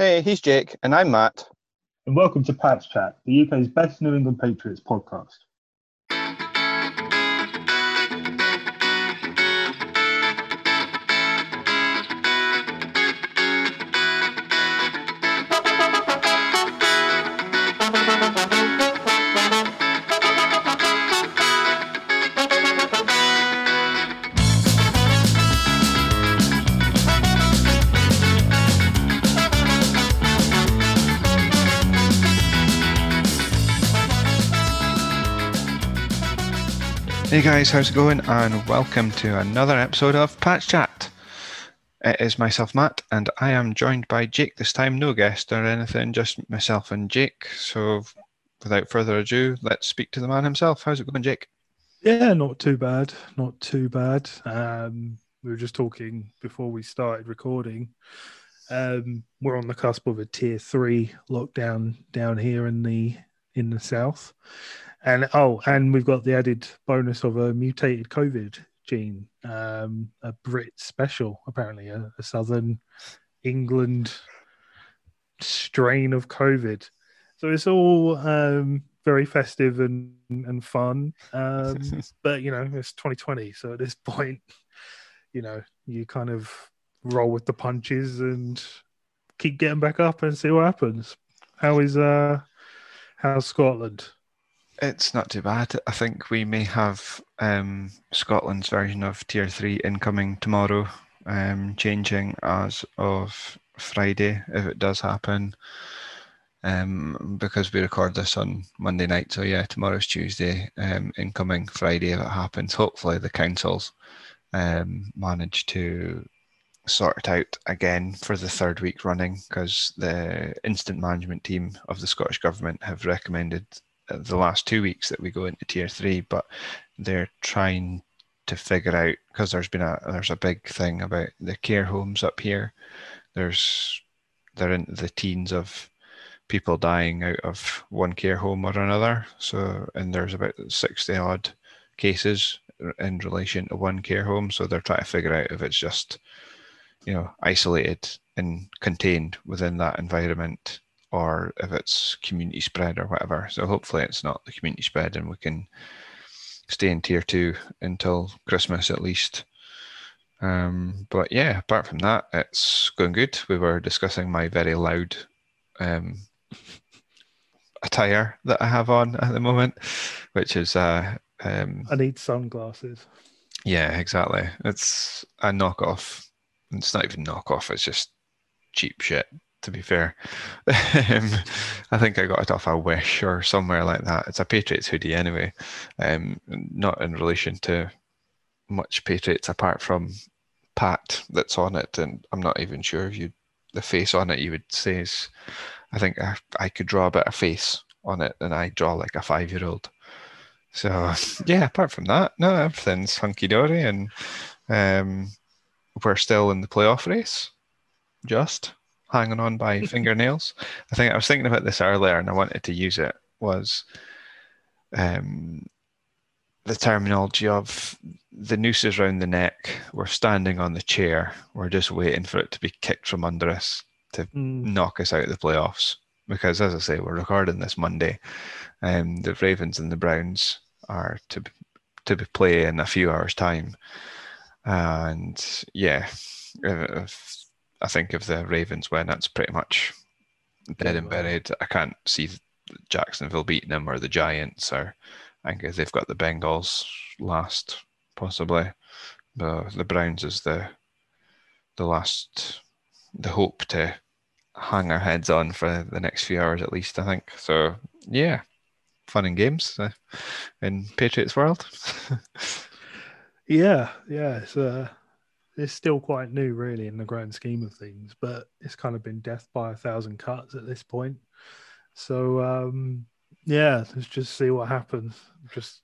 Hey, he's Jake, and I'm Matt. And welcome to Pats Chat, the UK's best New England Patriots podcast. Hey guys, how's it going? And welcome to another episode of Pats Chat. It is myself, Matt, and I am joined by Jake this time. No guest or anything, just myself and Jake. So, without further ado, let's speak to the man himself. How's it going, Jake? Yeah, not too bad. Not too bad. Um, we were just talking before we started recording. Um, we're on the cusp of a tier three lockdown down here in the in the south. And oh, and we've got the added bonus of a mutated COVID gene, um, a Brit special, apparently, a, a Southern England strain of COVID. So it's all um, very festive and and fun. Um, but you know, it's 2020, so at this point, you know, you kind of roll with the punches and keep getting back up and see what happens. How is uh, how's Scotland? It's not too bad. I think we may have um, Scotland's version of Tier 3 incoming tomorrow, um, changing as of Friday if it does happen. Um, because we record this on Monday night. So, yeah, tomorrow's Tuesday, um, incoming Friday if it happens. Hopefully, the councils um, manage to sort it out again for the third week running because the instant management team of the Scottish Government have recommended the last two weeks that we go into tier three, but they're trying to figure out because there's been a there's a big thing about the care homes up here. There's they're in the teens of people dying out of one care home or another. So and there's about sixty odd cases in relation to one care home. So they're trying to figure out if it's just you know isolated and contained within that environment or if it's community spread or whatever. So hopefully it's not the community spread and we can stay in tier two until Christmas at least. Um, but yeah, apart from that, it's going good. We were discussing my very loud um, attire that I have on at the moment, which is uh, um, I need sunglasses. Yeah, exactly. It's a knockoff. It's not even knockoff. It's just cheap shit to be fair. um, I think I got it off a Wish or somewhere like that. It's a Patriots hoodie anyway, um, not in relation to much Patriots apart from Pat that's on it, and I'm not even sure if you the face on it you would say is. I think I, I could draw a better face on it than I draw like a five year old. So yeah, apart from that, no, everything's hunky dory, and um, we're still in the playoff race. Just hanging on by fingernails. I think I was thinking about this earlier and I wanted to use it was um, the terminology of the noose is around the neck. We're standing on the chair. We're just waiting for it to be kicked from under us to mm. knock us out of the playoffs. Because as I say, we're recording this Monday, and um, the Ravens and the Browns are to to be play in a few hours' time. And yeah, if I think if the Ravens win, that's pretty much dead and buried. I can't see Jacksonville beating them or the Giants, or I think they've got the Bengals last, possibly. But the Browns is the the last, the hope to hang our heads on for the next few hours at least. I think so. Yeah, fun and games uh, in Patriots world. yeah, yeah, it's uh it's still quite new, really, in the grand scheme of things, but it's kind of been death by a thousand cuts at this point. So, um, yeah, let's just see what happens. Just,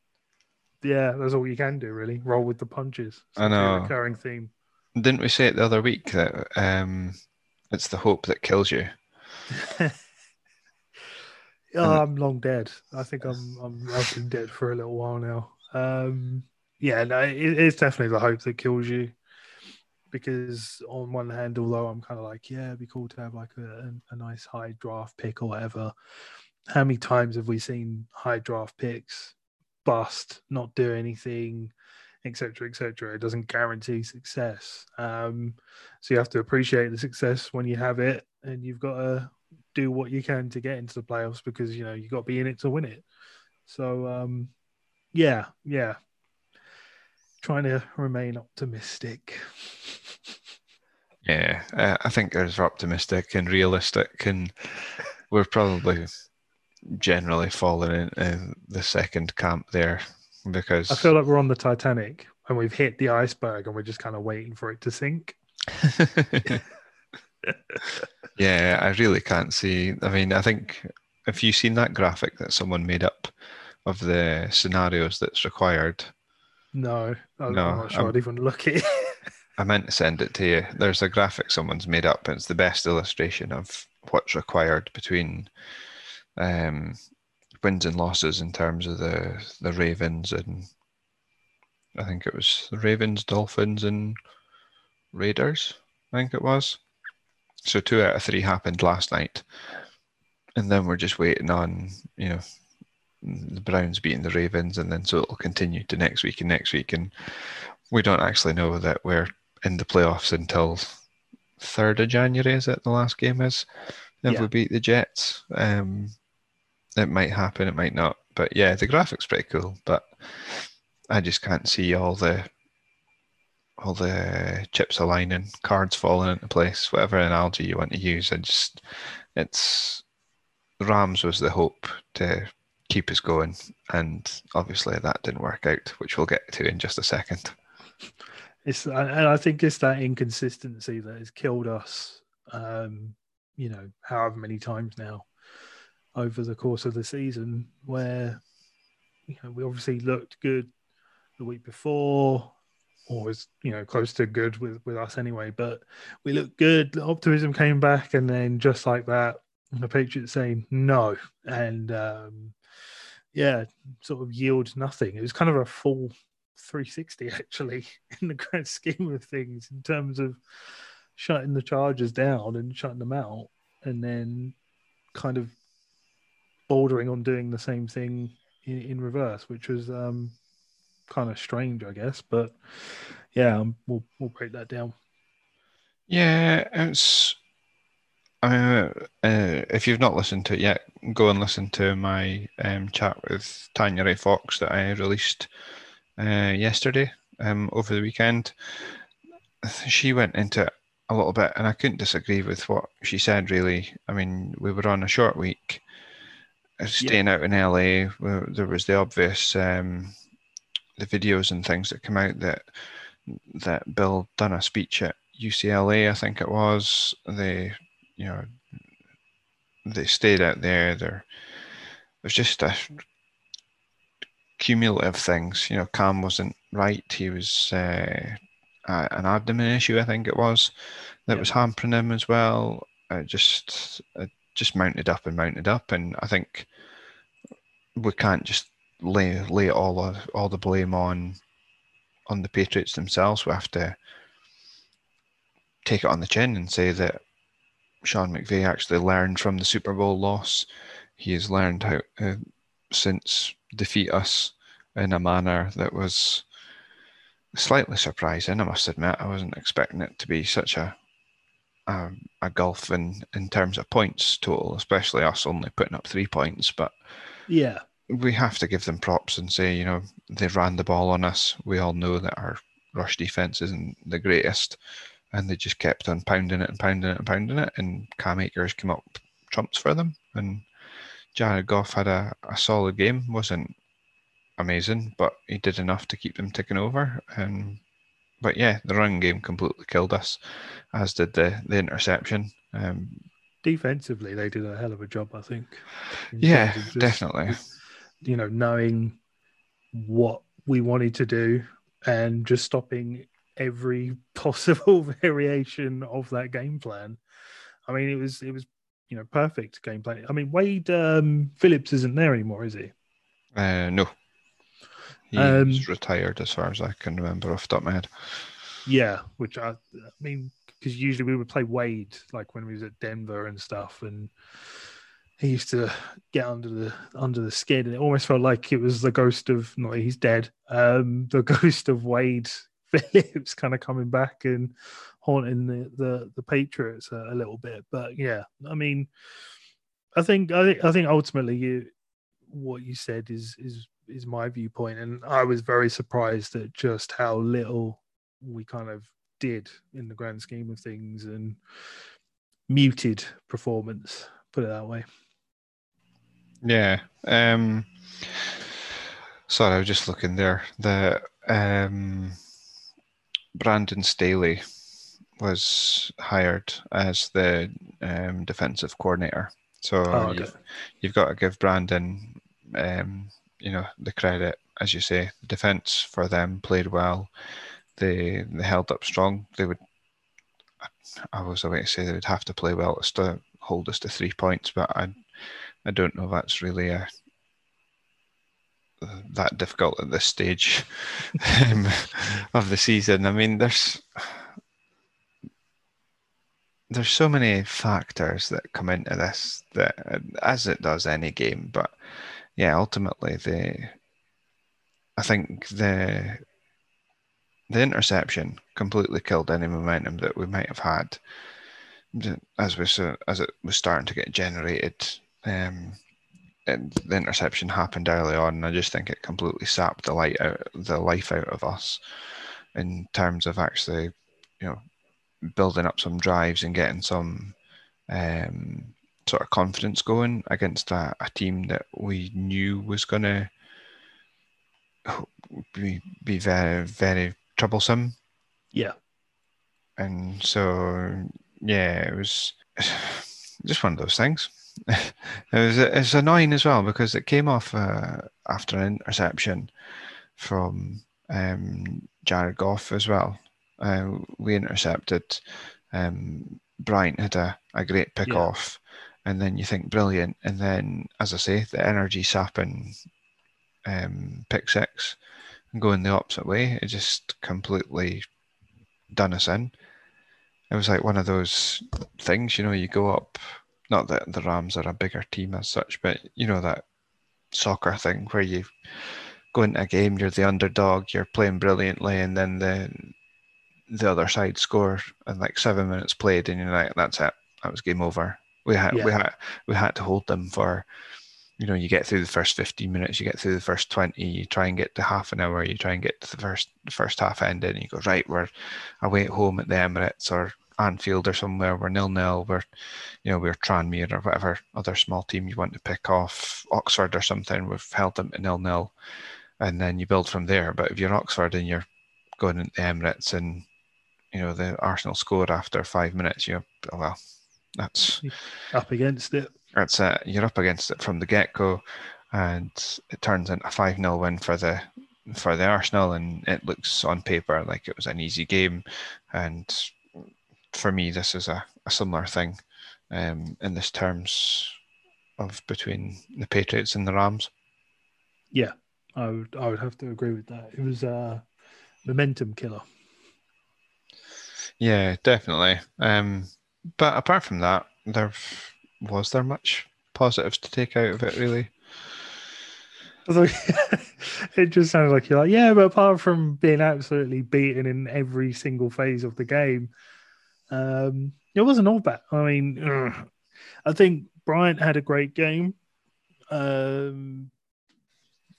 yeah, that's all you can do, really. Roll with the punches. It's I know. recurring theme. Didn't we say it the other week that um, it's the hope that kills you? oh, I'm long dead. I think I'm, I'm I've been dead for a little while now. Um, yeah, no, it, it's definitely the hope that kills you because on one hand, although I'm kind of like, yeah, it'd be cool to have like a, a nice high draft pick or whatever. How many times have we seen high draft picks bust, not do anything, etc., etc.? It doesn't guarantee success. Um, so you have to appreciate the success when you have it, and you've got to do what you can to get into the playoffs because you know you got to be in it to win it. So um, yeah, yeah, trying to remain optimistic. Yeah, uh, I think there's optimistic and realistic, and we're probably generally falling in, in the second camp there because I feel like we're on the Titanic and we've hit the iceberg and we're just kind of waiting for it to sink. yeah, I really can't see. I mean, I think if you've seen that graphic that someone made up of the scenarios that's required, No, I'm No, not sure I'm- I'd even look at it. I meant to send it to you. There's a graphic someone's made up, and it's the best illustration of what's required between um, wins and losses in terms of the the Ravens and I think it was the Ravens, Dolphins, and Raiders. I think it was. So two out of three happened last night, and then we're just waiting on you know the Browns beating the Ravens, and then so it'll continue to next week and next week, and we don't actually know that we're in the playoffs until third of January. Is it the last game is? If Yeah. we beat the Jets, um, it might happen, it might not. But yeah, the graphic's pretty cool. But I just can't see all the all the chips aligning, cards falling into place, whatever analogy you want to use. I just it's Rams was the hope to keep us going, and obviously that didn't work out, which we'll get to in just a second. It's and I think it's that inconsistency that has killed us. Um, you know, however many times now over the course of the season, where you know we obviously looked good the week before, or was you know close to good with with us anyway. But we looked good. Optimism came back, and then just like that, the Patriots saying no, and um, yeah, sort of yield nothing. It was kind of a full 360 actually in the grand scheme of things in terms of shutting the chargers down and shutting them out and then kind of bordering on doing the same thing in, in reverse which was um kind of strange i guess but yeah um, we'll we'll break that down Yeah, it's. Uh, uh, if you've not listened to it yet, go and listen to my um, chat with Tanya Ray Fox that I released uh, yesterday um, over the weekend. She went into it a little bit, and I couldn't disagree with what she said. Really, I mean, we were on a short week, uh, staying out in LA. where There was the obvious, um, the videos and things that come out that that Bill done a speech at UCLA, I think it was. They, you know, they stayed out there. There, was just a cumulative things. You know, Cam wasn't right. He was uh, uh, an abdomen issue, I think it was, that Yeah. was hampering him as well. It just, it just mounted up and mounted up, and I think we can't just lay lay all of, all the blame on on the Patriots themselves. We have to take it on the chin and say that Sean McVay actually learned from the Super Bowl loss. He has learned how uh, since defeat us in a manner that was slightly surprising. I must admit, I wasn't expecting it to be such a a, a gulf in in terms of points total, especially us only putting up three points. But yeah we have to give them props and say, you know, they ran the ball on us. We all know that our rush defense isn't the greatest, and they just kept on pounding it and pounding it and pounding it. And Cam Akers came up trumps for them, and Jared Goff had a, a solid game. wasn't amazing, but he did enough to keep them ticking over. And but yeah, the run game completely killed us, as did the the interception. Um, defensively they did a hell of a job i think yeah, just- definitely. you know, knowing what we wanted to do and just stopping every possible variation of that game plan. I mean, it was it was you know perfect game plan. I mean, Wade um, Phillips isn't there anymore, is he? Uh, no. He's Um, retired as far as I can remember off the top of my head. Yeah, which I, I mean, because usually we would play Wade like when we was at Denver and stuff, and he used to get under the under the skin, and it almost felt like it was the ghost of not he's dead, um, the ghost of Wade Phillips kind of coming back and haunting the the, the Patriots a, a little bit. But yeah, I mean, I think I think I think ultimately you what you said is is is my viewpoint, and I was very surprised at just how little we kind of did in the grand scheme of things and muted performance. Put it that way. Yeah. Um, sorry, I was just looking there. The um, Brandon Staley was hired as the um, defensive coordinator. So Oh, okay. you've, you've got to give Brandon, um, you know, the credit, as you say. The defense for them played well. They they held up strong. They would. I was about to say they would have to play well to hold us to three points, but I I don't know if that's really a, that difficult at this stage um, of the season. I mean, there's there's so many factors that come into this that, as it does any game, but yeah, ultimately the I think the the interception completely killed any momentum that we might have had as we as it was starting to get generated. Um, and the interception happened early on, and I just think it completely sapped the light out, the life out of us, in terms of actually, you know, building up some drives and getting some um, sort of confidence going against a, a team that we knew was going to be be very very troublesome, Yeah, and so yeah, it was just one of those things. it was it's annoying as well because it came off uh, after an interception from um, Jared Goff as well. Uh, we intercepted. Um, Bryant had a, a great pick Yeah. off, and then you think brilliant, and then as I say, the energy sapping um, pick six and going the opposite way, it just completely done us in. It was like one of those things, you know, you go up. Not that the Rams are a bigger team as such, but you know that soccer thing where you go into a game, you're the underdog, you're playing brilliantly, and then the the other side score and like seven minutes played, and you're like, that's it, that was game over. We had we had we had to hold them for, you know, you get through the first fifteen minutes, you get through the first twenty, you try and get to half an hour, you try and get to the first the first half ended, and you go right, we're away at home at the Emirates or Anfield or somewhere, we're nil nil, we're you know, we're Tranmere or whatever other small team you want to pick off, Oxford or something, we've held them to nil nil, and then you build from there. But if you're Oxford and you're going into the Emirates and you know the Arsenal score after five minutes, you're oh, well, that's up against it. that's uh, you're up against it from the get go, and it turns into a five 0 win for the for the Arsenal, and it looks on paper like it was an easy game, and for me, this is a, a similar thing um, in this terms of between the Patriots and the Rams. Yeah, I would I would have to agree with that. It was a momentum killer. Yeah, definitely. Um, but apart from that, there was there much positives to take out of it, really. Although it just sounds like you're like, yeah, but apart from being absolutely beaten in every single phase of the game, um, it wasn't all bad. I mean, ugh. I think Bryant had a great game. Um,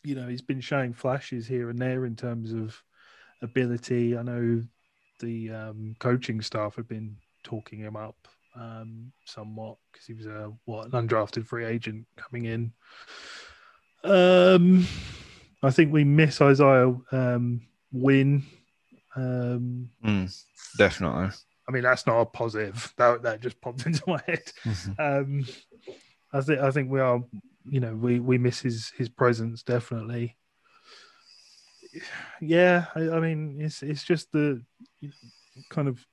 you know, he's been showing flashes here and there in terms of ability. I know the um, coaching staff have been talking him up um, somewhat because he was a what an undrafted free agent coming in. Um, I think we miss Isaiah um, Wynn. Um, Mm, definitely. I mean, that's not a positive. That that just popped into my head. Um, I think I think we are, you know, we we miss his his presence definitely. Yeah, I, I mean, it's it's just the kind of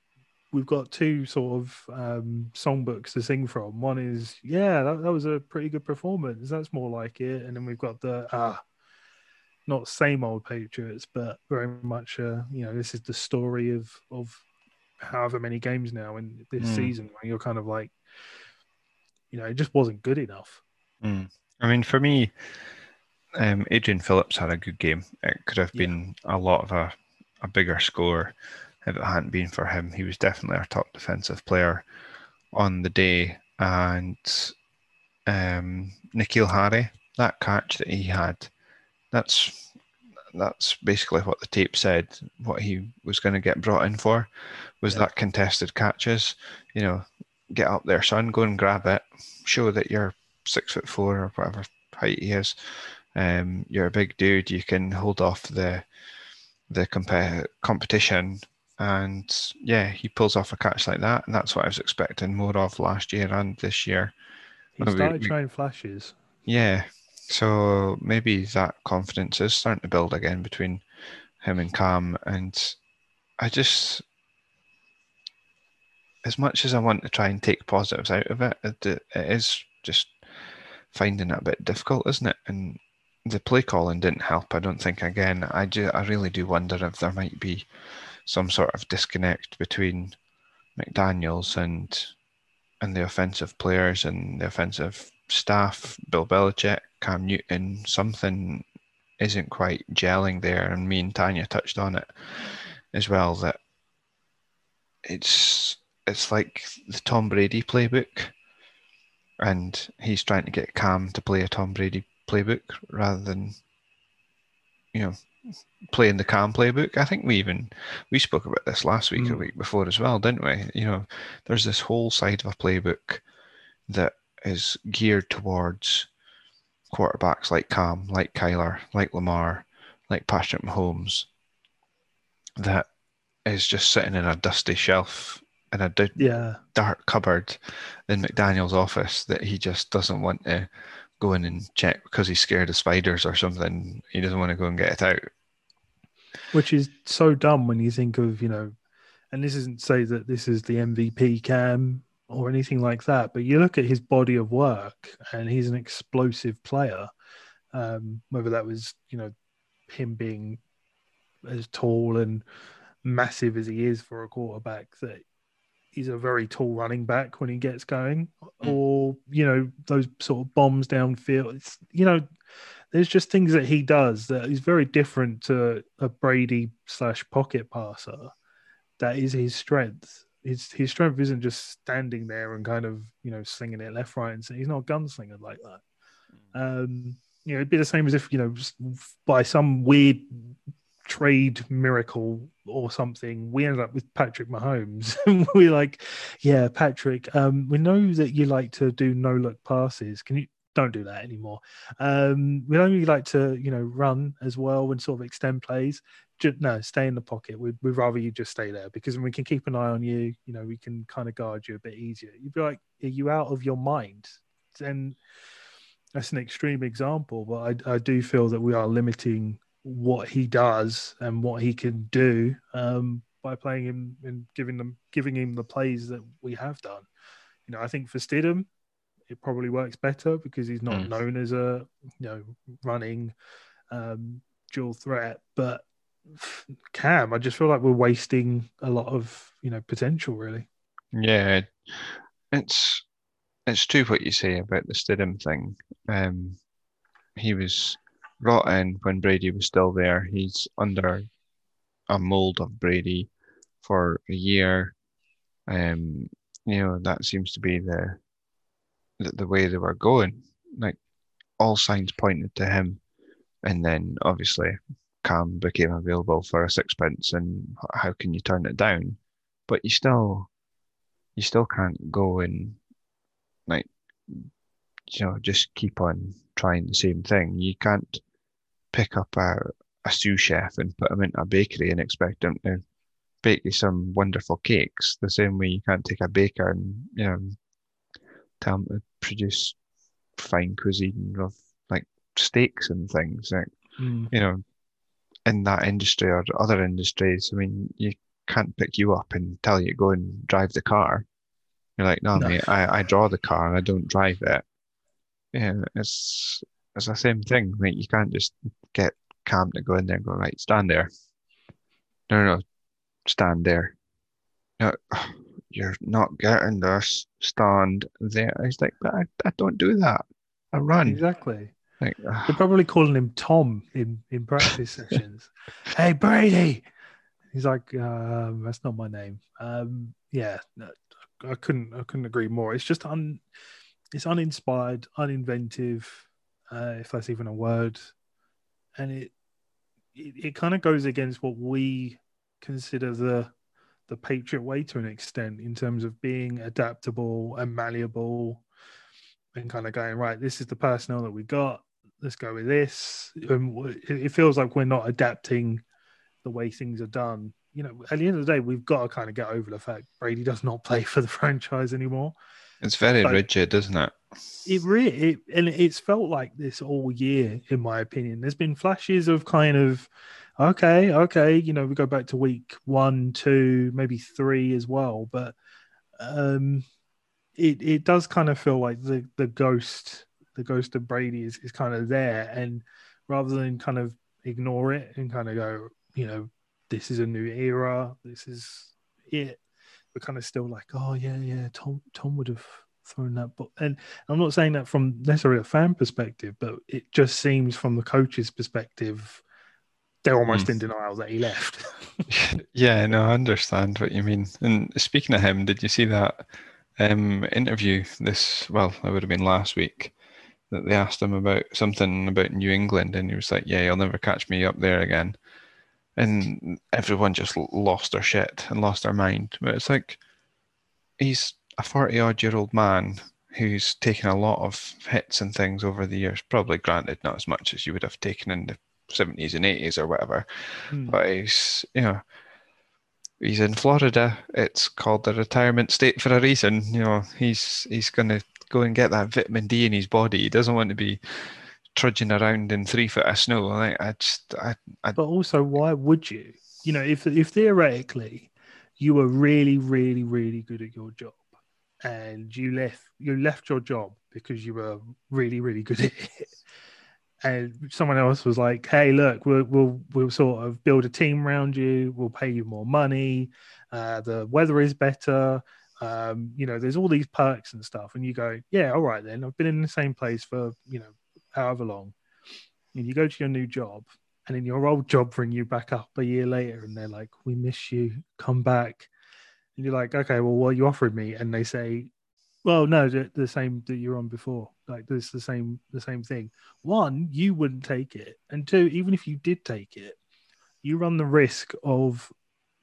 we've got two sort of um, songbooks to sing from. One is yeah, that, that was a pretty good performance. That's more like it, and then we've got the ah, not same old Patriots, but very much, uh, you know, this is the story of of however many games now in this Mm. season where you're kind of like, you know, it just wasn't good enough. Mm. I mean, for me, um, Adrian Phillips had a good game. It could have Yeah. been a lot of a, a bigger score if it hadn't been for him. He was definitely our top defensive player on the day. And um, N'Keal Harry, that catch that he had, that's that's basically what the tape said. What he was going to get brought in for was Yeah. that contested catches. You know, get up there, son, go and grab it. Show that you're six foot four or whatever height he is. Um, you're a big dude. You can hold off the the compa- competition, and yeah, he pulls off a catch like that, and that's what I was expecting more of last year and this year. He we- started we- showing flashes. Yeah, so maybe that confidence is starting to build again between him and Cam, and I just, as much as I want to try and take positives out of it, it, it is just finding it a bit difficult, isn't it? And the play calling didn't help. I don't think. Again, I do. I really do wonder if there might be some sort of disconnect between McDaniels and and the offensive players and the offensive staff, Bill Belichick, Cam Newton. Something isn't quite gelling there, and me and Tanya touched on it as well. That it's it's like the Tom Brady playbook, and he's trying to get Cam to play a Tom Brady playbook rather than you know playing the Cam playbook. I think we even we spoke about this last week or Mm. week before as well, didn't we? You know, there's this whole side of a playbook that is geared towards quarterbacks like Cam, like Kyler, like Lamar, like Patrick Mahomes, that is just sitting in a dusty shelf in a d- Yeah. dark cupboard in McDaniel's office that he just doesn't want to go in and check because he's scared of spiders or something. He doesn't want to go and get it out. which is so dumb when you think of you know and this isn't to say that this is the mvp cam or anything like that but you look at his body of work and he's an explosive player um, whether that was you know him being as tall and massive as he is for a quarterback that he's a very tall running back when he gets going or you know those sort of bombs downfield it's, you know there's just things that he does that is very different to a Brady slash pocket passer. That is his strength. His his strength isn't just standing there and kind of you know slinging it left, right, and center. He's not a gunslinger like that. Um, you know, it'd be the same as if you know by some weird trade miracle or something, we ended up with Patrick Mahomes. we're like, yeah, Patrick, um, we know that you like to do no look passes. Can you don't do that anymore? Um, we only like to, you know, run as well and sort of extend plays. Just, no, stay in the pocket. We'd, we'd rather you just stay there because when we can keep an eye on you. You know, we can kind of guard you a bit easier. You'd be like, are you out of your mind? And that's an extreme example, but I, I do feel that we are limiting what he does and what he can do um, by playing him and giving them giving him the plays that we have done. You know, I think for Stidham, it probably works better because he's not Mm. known as a you know running um, dual threat. But Cam, I just feel like we're wasting a lot of you know potential. Really, Yeah, it's it's true what you say about the Stidham thing. Um, he was brought in when Brady was still there. He's under a mold of Brady for a year. Um, you know that seems to be the the, way they were going. Like all signs pointed to him, and then obviously Cam became available for a sixpence, and how can you turn it down? But you still you still can't go and like you know just keep on trying the same thing. You can't pick up a, a sous chef and put him into a bakery and expect him to bake you some wonderful cakes. The same way you can't take a baker and you know tell to produce fine cuisine of like steaks and things. Like Mm. you know, in that industry or other industries, I mean, you can't pick you up and tell you go and drive the car. You're like, no, No. mate, I, I draw the car, I don't drive it. Yeah, it's it's the same thing, like You can't just get Cam to go in there and go, right, stand there. No, no, no, stand there. No, you're not getting this. Stand there. He's like, but I, I don't do that. I run. Exactly. Like, They're probably calling him Tom in in practice sessions. Hey Brady. He's like, um, that's not my name. Um, yeah, no, I couldn't I couldn't agree more. It's just un it's uninspired, uninventive, uh, if that's even a word. And it it, it kind of goes against what we consider the the Patriot way to an extent in terms of being adaptable and malleable and kind of going, right, this is the personnel that we got. Let's go with this. And it feels like we're not adapting the way things are done. You know, at the end of the day, we've got to kind of get over the fact Brady does not play for the franchise anymore. it's very rigid, isn't it? It really, it, and it's felt like this all year, in my opinion. There's been flashes of kind of, okay, okay, you know, we go back to week one, two, maybe three as well, but um, it it does kind of feel like the the ghost, the ghost of Brady is is kind of there, and rather than kind of ignore it and kind of go, you know, this is a new era, this is it. We're kind of still like, oh yeah, yeah, Tom Tom would have thrown that, but and I'm not saying that from necessarily a fan perspective, but it just seems from the coach's perspective, they're almost Mm. in denial that he left. Yeah, no, I understand what you mean. And speaking of him, did you see that um, interview this, well, it would have been last week, that they asked him about something about New England, and he was like, Yeah, you'll never catch me up there again. And everyone just lost their shit and lost their mind. But it's like, he's a 40 odd year old man who's taken a lot of hits and things over the years, probably granted not as much as you would have taken in the 70s and 80s or whatever Hmm. but he's you know he's in Florida. It's called the retirement state for a reason. You know he's he's gonna go and get that vitamin D in his body. He doesn't want to be trudging around in three foot of snow. Like I just I, I But also, why would you? You know, if if theoretically you were really, really, really good at your job, and you left you left your job because you were really, really good at it, and someone else was like, "Hey, look, we'll we'll we'll sort of build a team around you. We'll pay you more money. Uh, the weather is better." Um, you know, there's all these perks and stuff, and you go, "Yeah, all right then. I've been in the same place for you know however long." And you go to your new job, and then your old job bring you back up a year later and they're like we miss you come back and you're like okay well what are you offering me and they say well no the, the same that you're on before. Like this the same the same thing. One you wouldn't take it. And two even if you did take it you run the risk of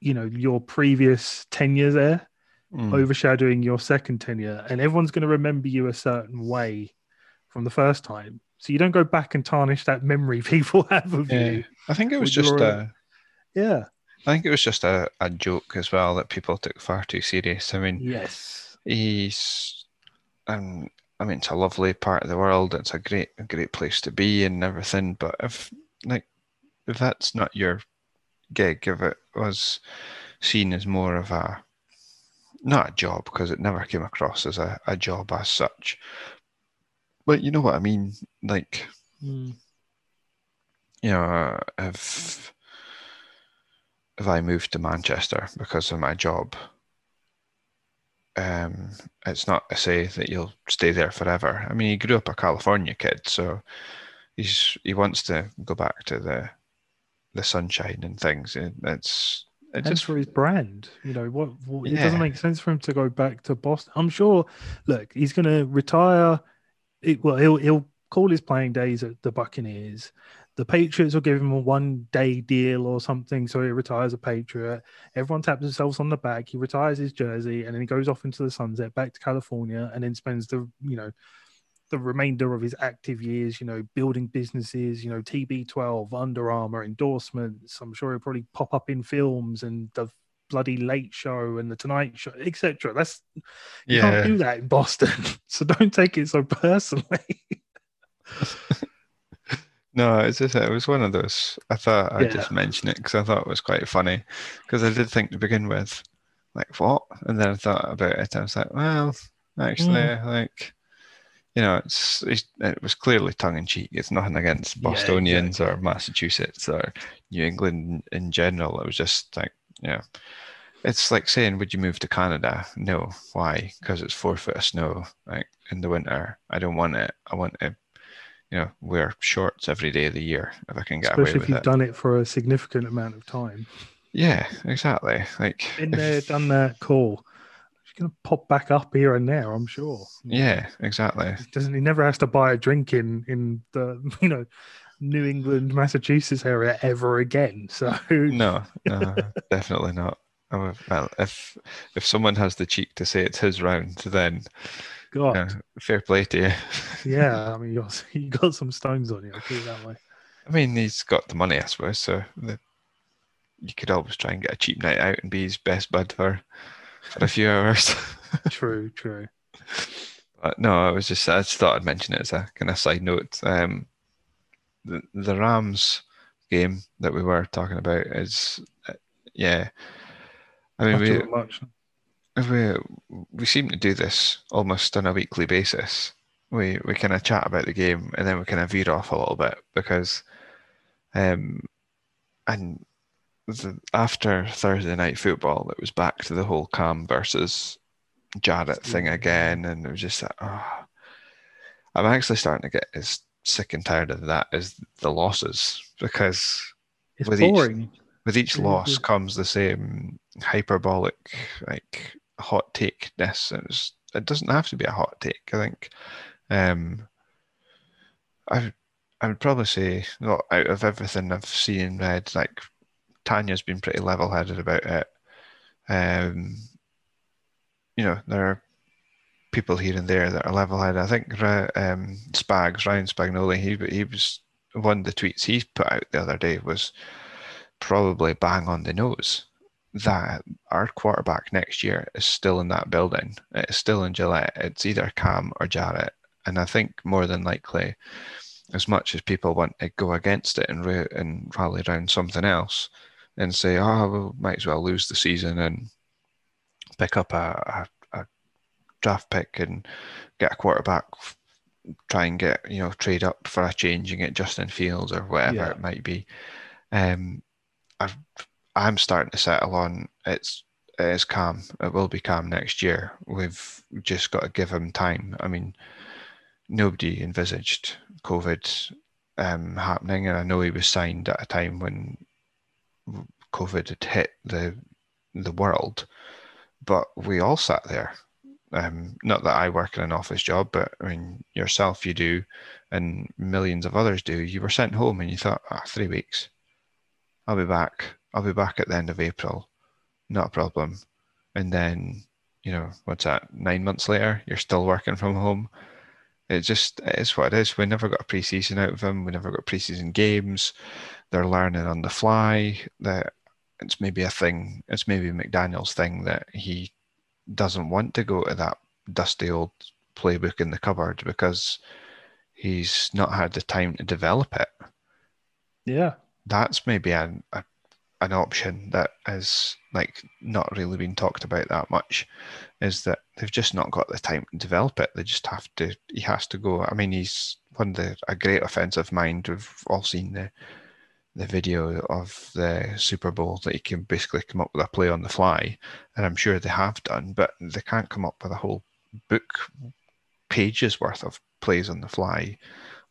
you know your previous tenure there mm, overshadowing your second tenure. And everyone's going to remember you a certain way from the first time. So you don't go back and tarnish that memory people have of yeah. you I think it was just your- a yeah. I think it was just a, a joke as well that people took far too serious. I mean, Yes. He's um I mean it's a lovely part of the world. It's a great a great place to be and everything. But if like if that's not your gig, if it was seen as more of a not a job because it never came across as a, a job as such. But you know what I mean? Like, Mm. you know, if if I moved to Manchester because of my job, um, it's not to say that you'll stay there forever. I mean, he grew up a California kid, so he's he wants to go back to the the sunshine and things. It's it just for his brand, you know, what, what it doesn't make sense for him to go back to Boston. I'm sure. Look, he's going to retire. It, well, he'll he'll call his playing days at the Buccaneers. The Patriots will give him a one day deal or something, so he retires a Patriot. Everyone taps themselves on the back. He retires his jersey, and then he goes off into the sunset, back to California, and then spends the you know the remainder of his active years, you know, building businesses, you know, TB12, Under Armour endorsements. I'm sure he'll probably pop up in films and the bloody Late Show and the Tonight Show, etc. That's you yeah. can't do that in Boston, so don't take it so personally. No, it's just it was one of those. I thought I'd Yeah. just mention it because I thought it was quite funny. Because I did think to begin with, like what, and then I thought about it. I was like, well, actually, Mm. like you know, it's, it's it was clearly tongue in cheek. It's nothing against Yeah, Bostonians exactly. or Massachusetts or New England in general. It was just like, yeah, it's like saying, would you move to Canada? No. Why? Because it's four foot of snow, like in the winter. I don't want it. I want to, you know, wear shorts every day of the year if I can get away with it. Especially if you've it. done it for a significant amount of time. Yeah, exactly. Like, Been if- there, done that, cool. She's gonna pop back up here and there, I'm sure. yeah, exactly. He doesn't he never has to buy a drink in in the you know New England, Massachusetts area ever again. So No, no, definitely not. Well, if if someone has the cheek to say it's his round, then God, uh, fair play to you. yeah, I mean you got you got some stones on you, I'll put it that way. I mean, he's got the money, I suppose. So the, you could always try and get a cheap night out and be his best bud for for a few hours. True, true. But no, I was just I just thought I'd mention it as a kind of side note. Um, the the Rams game that we were talking about is, uh, yeah. I mean, we, much. We we seem to do this almost on a weekly basis. We we kind of chat about the game and then we kind of veer off a little bit because, um, and the, after Thursday night football, it was back to the whole Cam versus Jarrett thing again, and it was just like, oh, I'm actually starting to get as sick and tired of that as the losses because It's with each- with each loss comes the same hyperbolic like hot take ness and it's, it doesn't have to be a hot take i think. Um i i would probably say not out of everything i've seen and read like tanya's been pretty level-headed about it. Um you know there are people here and there that are level-headed. I think um spags ryan spagnoli he he was one of the tweets he put out the other day was probably bang on the nose that our quarterback next year is still in that building. It's still in Gillette. It's either Cam or Jarrett. And I think more than likely, as much as people want to go against it and, ra- and rally around something else and say, oh, we might as well lose the season and pick up a, a, a draft pick and get a quarterback, try and get, you know, trade up for a change and get Justin Fields or whatever Yeah. it might be. Um, I've, I'm starting to settle on it's it is Cam. It will be Cam next year. We've just got to give him time. I mean, nobody envisaged COVID um, happening, and I know he was signed at a time when COVID had hit the the world, but we all sat there. Um, not that I work in an office job, but I mean yourself, you do, and millions of others do. You were sent home, and you thought, ah, three weeks. I'll be back. I'll be back at the end of April. Not a problem. And then, you know, what's that? Nine months later, you're still working from home. It just it is what it is. We never got a preseason out of them. We never got preseason games. They're learning on the fly. That it's maybe a thing. It's maybe McDaniel's thing that he doesn't want to go to that dusty old playbook in the cupboard because he's not had the time to develop it Yeah. that's maybe an a, an option that has like not really been talked about that much is that they've just not got the time to develop it. They just have to he has to go. I mean he's one of the a great offensive mind we've all seen the the video of the super bowl that he can basically come up with a play on the fly and i'm sure they have done but they can't come up with a whole book pages worth of plays on the fly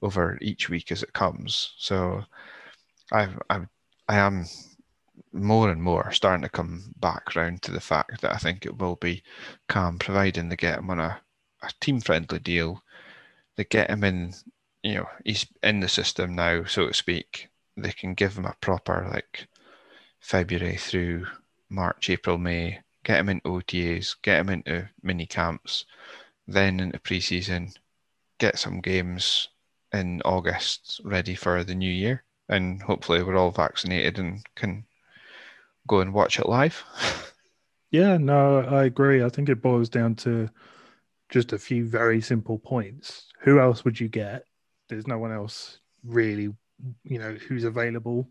over each week as it comes. So I I I am more and more starting to come back round to the fact that I think it will be Cam, providing they get him on a, a team friendly deal. They get him in, you know, he's in the system now, so to speak. They can give him a proper like February through March, April, May, get him into OTAs, get him into mini camps, then into preseason, get some games in August ready for the new year and hopefully we're all vaccinated and can go and watch it live. Yeah, no, I agree. I think it boils down to just a few very simple points. Who else would you get? There's no one else really, you know, who's available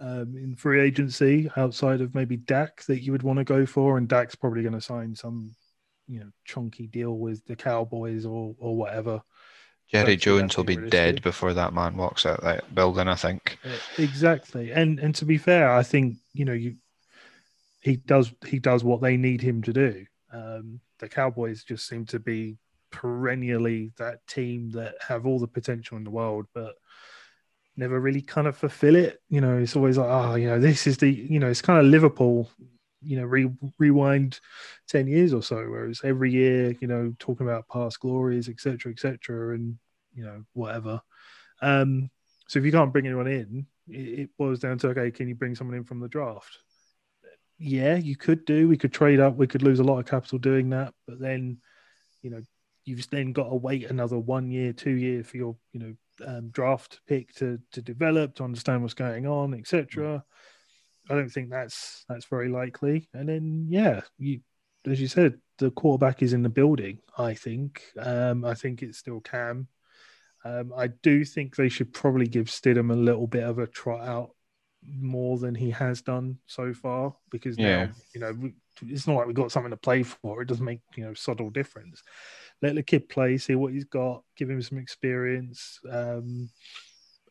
um, in free agency outside of maybe Dak that you would want to go for, and Dak's probably going to sign some you know chunky deal with the Cowboys or or whatever. Jerry Don't see that Jones will be being dead before that man walks out that building. I think. Exactly, and and to be fair, I think you know you he does he does what they need him to do. Um, the Cowboys just seem to be perennially that team that have all the potential in the world, but never really kind of fulfill it. You know, it's always like, oh, you know, this is the you know, it's kind of Liverpool. You know, re- rewind ten years or so, whereas every year, you know, talking about past glories, etc., etc., and you know, whatever. Um, so if you can't bring anyone in, it, boils down to okay, can you bring someone in from the draft? Yeah, you could do. We could trade up. We could lose a lot of capital doing that, but then, you know, you've then got to wait another one year, two year for your, you know, um, draft pick to to develop, to understand what's going on, etc. I don't think that's that's very likely. And then, yeah, you as you said, the quarterback is in the building. I think. Um, I think it's still Cam. Um, I do think they should probably give Stidham a little bit of a trot out more than he has done so far because Yeah. now you know we- it's not like we've got something to play for. It doesn't make you know subtle difference. Let the kid play, see what he's got, give him some experience, um,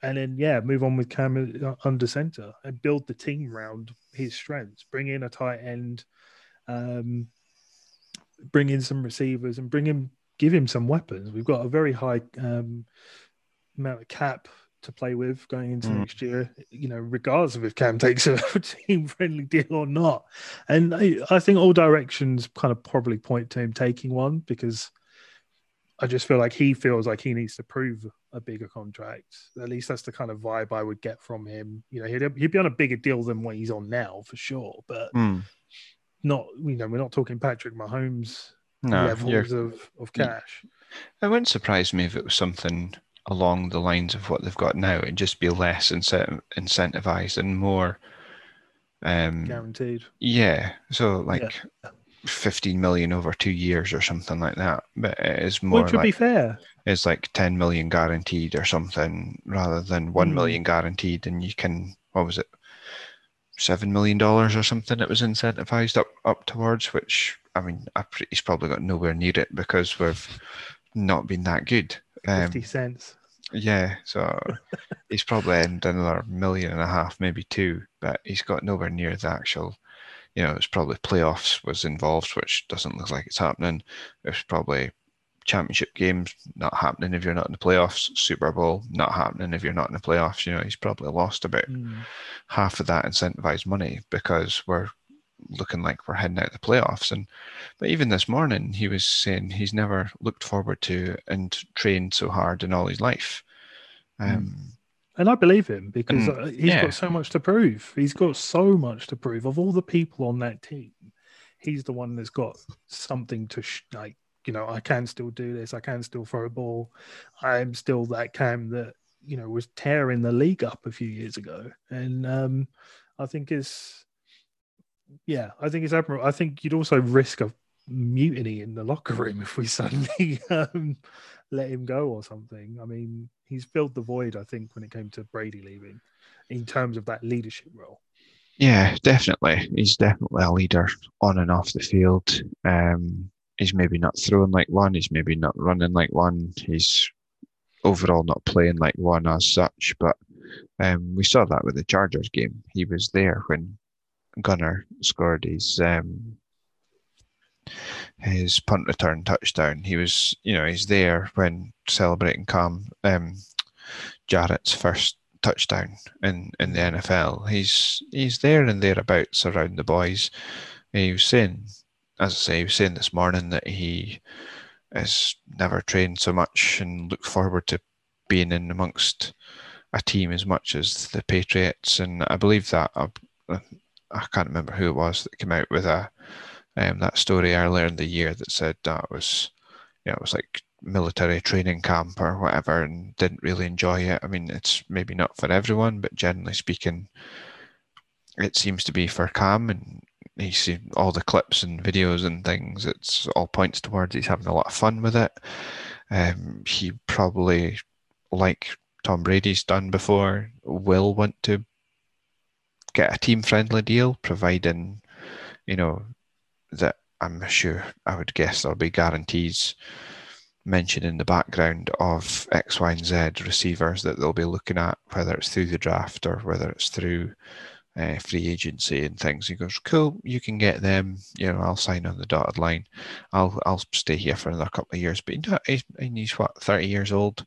and then yeah, move on with Cam uh, under center and build the team around his strengths. Bring in a tight end, um, bring in some receivers, and bring him give him some weapons. We've got a very high um, amount of cap to play with going into Mm. next year, you know, regardless of if Cam takes a team friendly deal or not. And I, I think all directions kind of probably point to him taking one because I just feel like he feels like he needs to prove a bigger contract. At least that's the kind of vibe I would get from him. You know, he'd, he'd be on a bigger deal than what he's on now for sure, but Hmm. not, you know, we're not talking Patrick Mahomes No, levels of, of cash. it wouldn't surprise me if it was something along the lines of what they've got now. It'd just be less incent- incentivized and more. Um, Guaranteed. yeah, so like 15 million over two years or something like that. But it is more Which would like be fair. it's like 10 million guaranteed or something rather than one Hmm. million guaranteed. And you can, what was it, seven million dollars or something? It was incentivized up up towards, which I mean, I, pre- he's probably got nowhere near it because we've not been that good. Um, 50 cents. yeah, so he's probably earned another million and a half, maybe two, but he's got nowhere near the actual. You know, it's probably playoffs was involved, which doesn't look like it's happening. It's probably championship games not happening if you're not in the playoffs. Super Bowl not happening if you're not in the playoffs. You know, he's probably lost about Mm. half of that incentivized money because we're looking like we're heading out the playoffs. And but even this morning, he was saying he's never looked forward to and trained so hard in all his life. Um, And I believe him because Mm, uh, he's yeah. got so much to prove. He's got so much to prove. Of all the people on that team, he's the one that's got something to sh- like. You know, I can still do this. I can still throw a ball. I'm still that Cam that you know was tearing the league up a few years ago, and um, I think it's yeah, I think it's admirable. I think you'd also risk a mutiny in the locker room if we suddenly um, let him go or something. I mean, he's filled the void, I think, when it came to Brady leaving in terms of that leadership role. yeah, definitely. He's definitely a leader on and off the field. Um, he's maybe not throwing like one. He's maybe not running like one. He's overall not playing like one as such. But um, we saw that with the Chargers game. He was there when Gunner scored his um, his punt return touchdown. He was, you know, he's there when celebrating Cam um, Jarrett's first touchdown in, in the NFL. He's he's there and thereabouts around the boys. He was saying, as I say, he was saying this morning that he has never trained so much and looked forward to being in amongst a team as much as the Patriots. And I believe that I, I can't remember who it was that came out with a um, that story earlier in the year that said that was, you know, it was like military training camp or whatever, and didn't really enjoy it. I mean, it's maybe not for everyone, but generally speaking, it seems to be for Cam, and he's seen all the clips and videos and things. It's all points towards he's having a lot of fun with it. Um, he probably, like Tom Brady's done before, will want to get a team friendly deal, providing, you know, that I'm sure I would guess there'll be guarantees mentioned in the background of X, Y, and Z receivers that they'll be looking at, whether it's through the draft or whether it's through uh, free agency and things. He goes, "Cool, you can get them. You know, I'll sign on the dotted line. I'll I'll stay here for another couple of years." But he's, he's what thirty years old.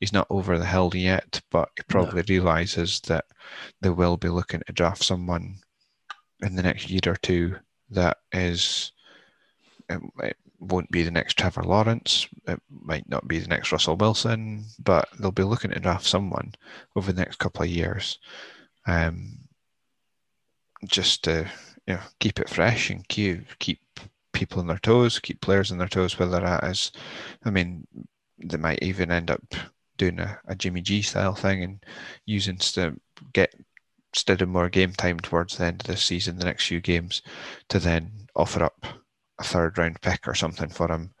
He's not over the hill yet, but he probably no. realizes that they will be looking to draft someone in the next year or two that is. It, it won't be the next Trevor Lawrence. It might not be the next Russell Wilson, but they'll be looking to draft someone over the next couple of years. Um, just to you know keep it fresh and keep keep people on their toes, keep players on their toes. Whether that is, I mean, they might even end up doing a, a Jimmy G style thing and using to get of more game time towards the end of the season, the next few games, to then offer up a third round pick or something for him.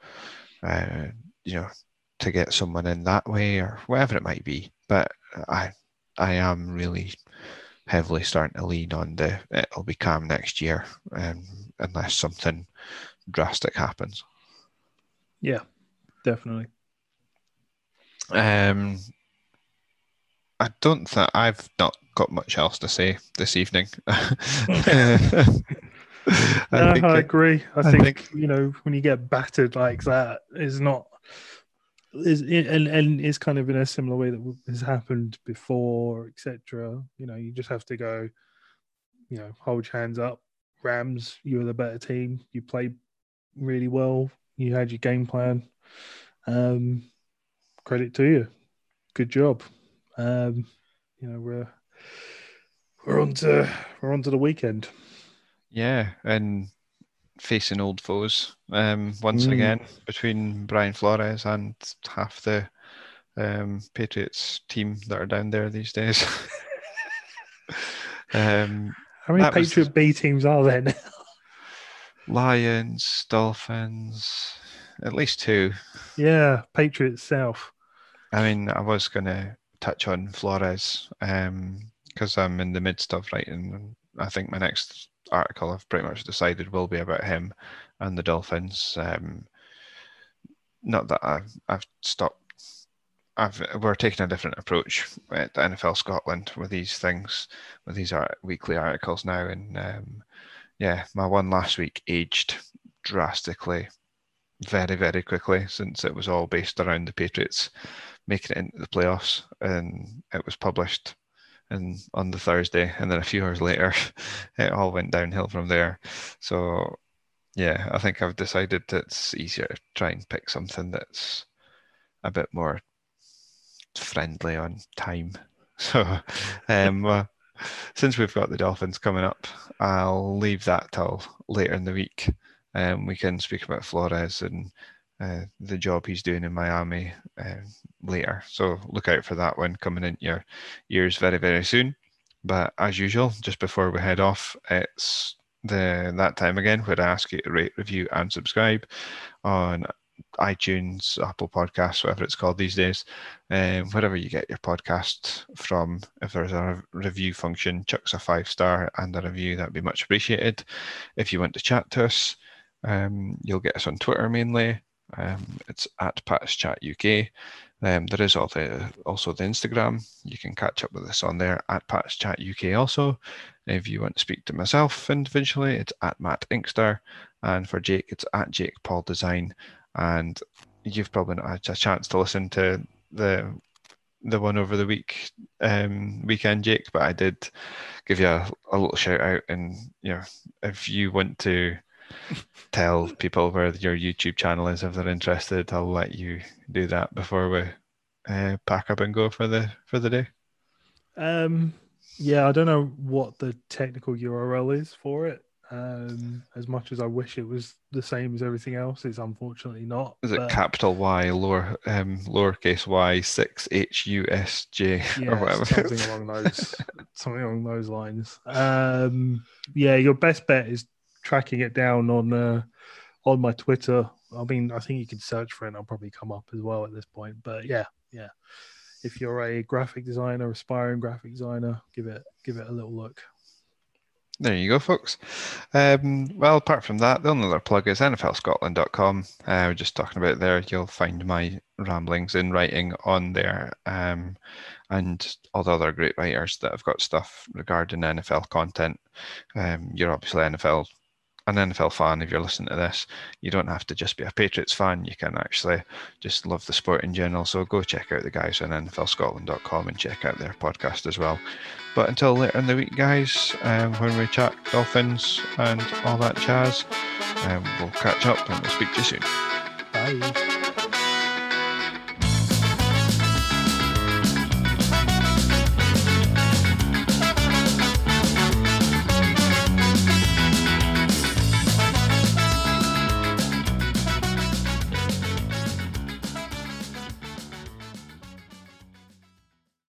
Uh, you know, to get someone in that way or whatever it might be. But I, I am really heavily starting to lean on the it'll be Cam next year, um, unless something drastic happens. Yeah, definitely. Um, I don't think I've not got much else to say this evening. I, no, I agree. I, I think, think, you know when you get battered like that, is not is and and is kind of in a similar way that has happened before, etc. You know, you just have to go, you know, hold your hands up. Rams, you were the better team. You played really well. You had your game plan. Um, credit to you. Good job. Um, you know, we're we're on to we're on to the weekend. Yeah, and facing old foes um, once mm. again between Brian Flores and half the um, Patriots team that are down there these days. um, How many Patriot was... B teams are there now? Lions, Dolphins, at least two. Yeah, Patriots South. I mean, I was going to touch on Flores um, because um, I'm in the midst of writing. I think my next article I've pretty much decided will be about him and the Dolphins. Um, not that I've, I've stopped. I've, we're taking a different approach at NFL Scotland with these things, with these art, weekly articles now. And um, yeah, my one last week aged drastically, very, very quickly since it was all based around the Patriots making it into the playoffs. And it was published and on the Thursday, and then a few hours later, it all went downhill from there. So, yeah, I think I've decided that it's easier to try and pick something that's a bit more friendly on time. So, um, uh, since we've got the Dolphins coming up, I'll leave that till later in the week. Um, we can speak about Flores and uh, the job he's doing in Miami uh, later. So look out for that one coming in your ears very, very soon. But as usual, just before we head off, it's the that time again where I ask you to rate, review, and subscribe on iTunes, Apple Podcasts, whatever it's called these days, um, wherever you get your podcast from. If there's a review function, chucks a five star and a review, that'd be much appreciated. If you want to chat to us, um, you'll get us on Twitter mainly. Um, it's at Pats Chat UK. Um, there is also the, also the Instagram. You can catch up with us on there at Pats Chat UK also. If you want to speak to myself individually, it's at Matt Inkster. And for Jake, it's at Jake Paul Design. And you've probably not had a chance to listen to the the one over the week um, weekend, Jake, but I did give you a, a little shout out. And you know, if you want to tell people where your YouTube channel is if they're interested. I'll let you do that before we uh, pack up and go for the for the day. Um, yeah, I don't know what the technical URL is for it. Um, as much as I wish it was the same as everything else, it's unfortunately not. Is it capital Y lower um lowercase y six H U S J yeah, or whatever? Something along those something along those lines. Um, yeah, your best bet is tracking it down on uh, on my Twitter. I mean, I think you can search for it. and I'll probably come up as well at this point. But yeah, yeah. If you're a graphic designer, aspiring graphic designer, give it give it a little look. There you go, folks. Um, well, apart from that, the only other plug is NFLScotland.com. Uh, we're just talking about there. You'll find my ramblings in writing on there, um, and all the other great writers that have got stuff regarding NFL content. Um, you're obviously NFL an NFL fan, if you're listening to this, you don't have to just be a Patriots fan. You can actually just love the sport in general. So go check out the guys on NFLScotland.com and check out their podcast as well. But until later in the week, guys, um, when we chat Dolphins and all that jazz, um, we'll catch up and we'll speak to you soon. Bye.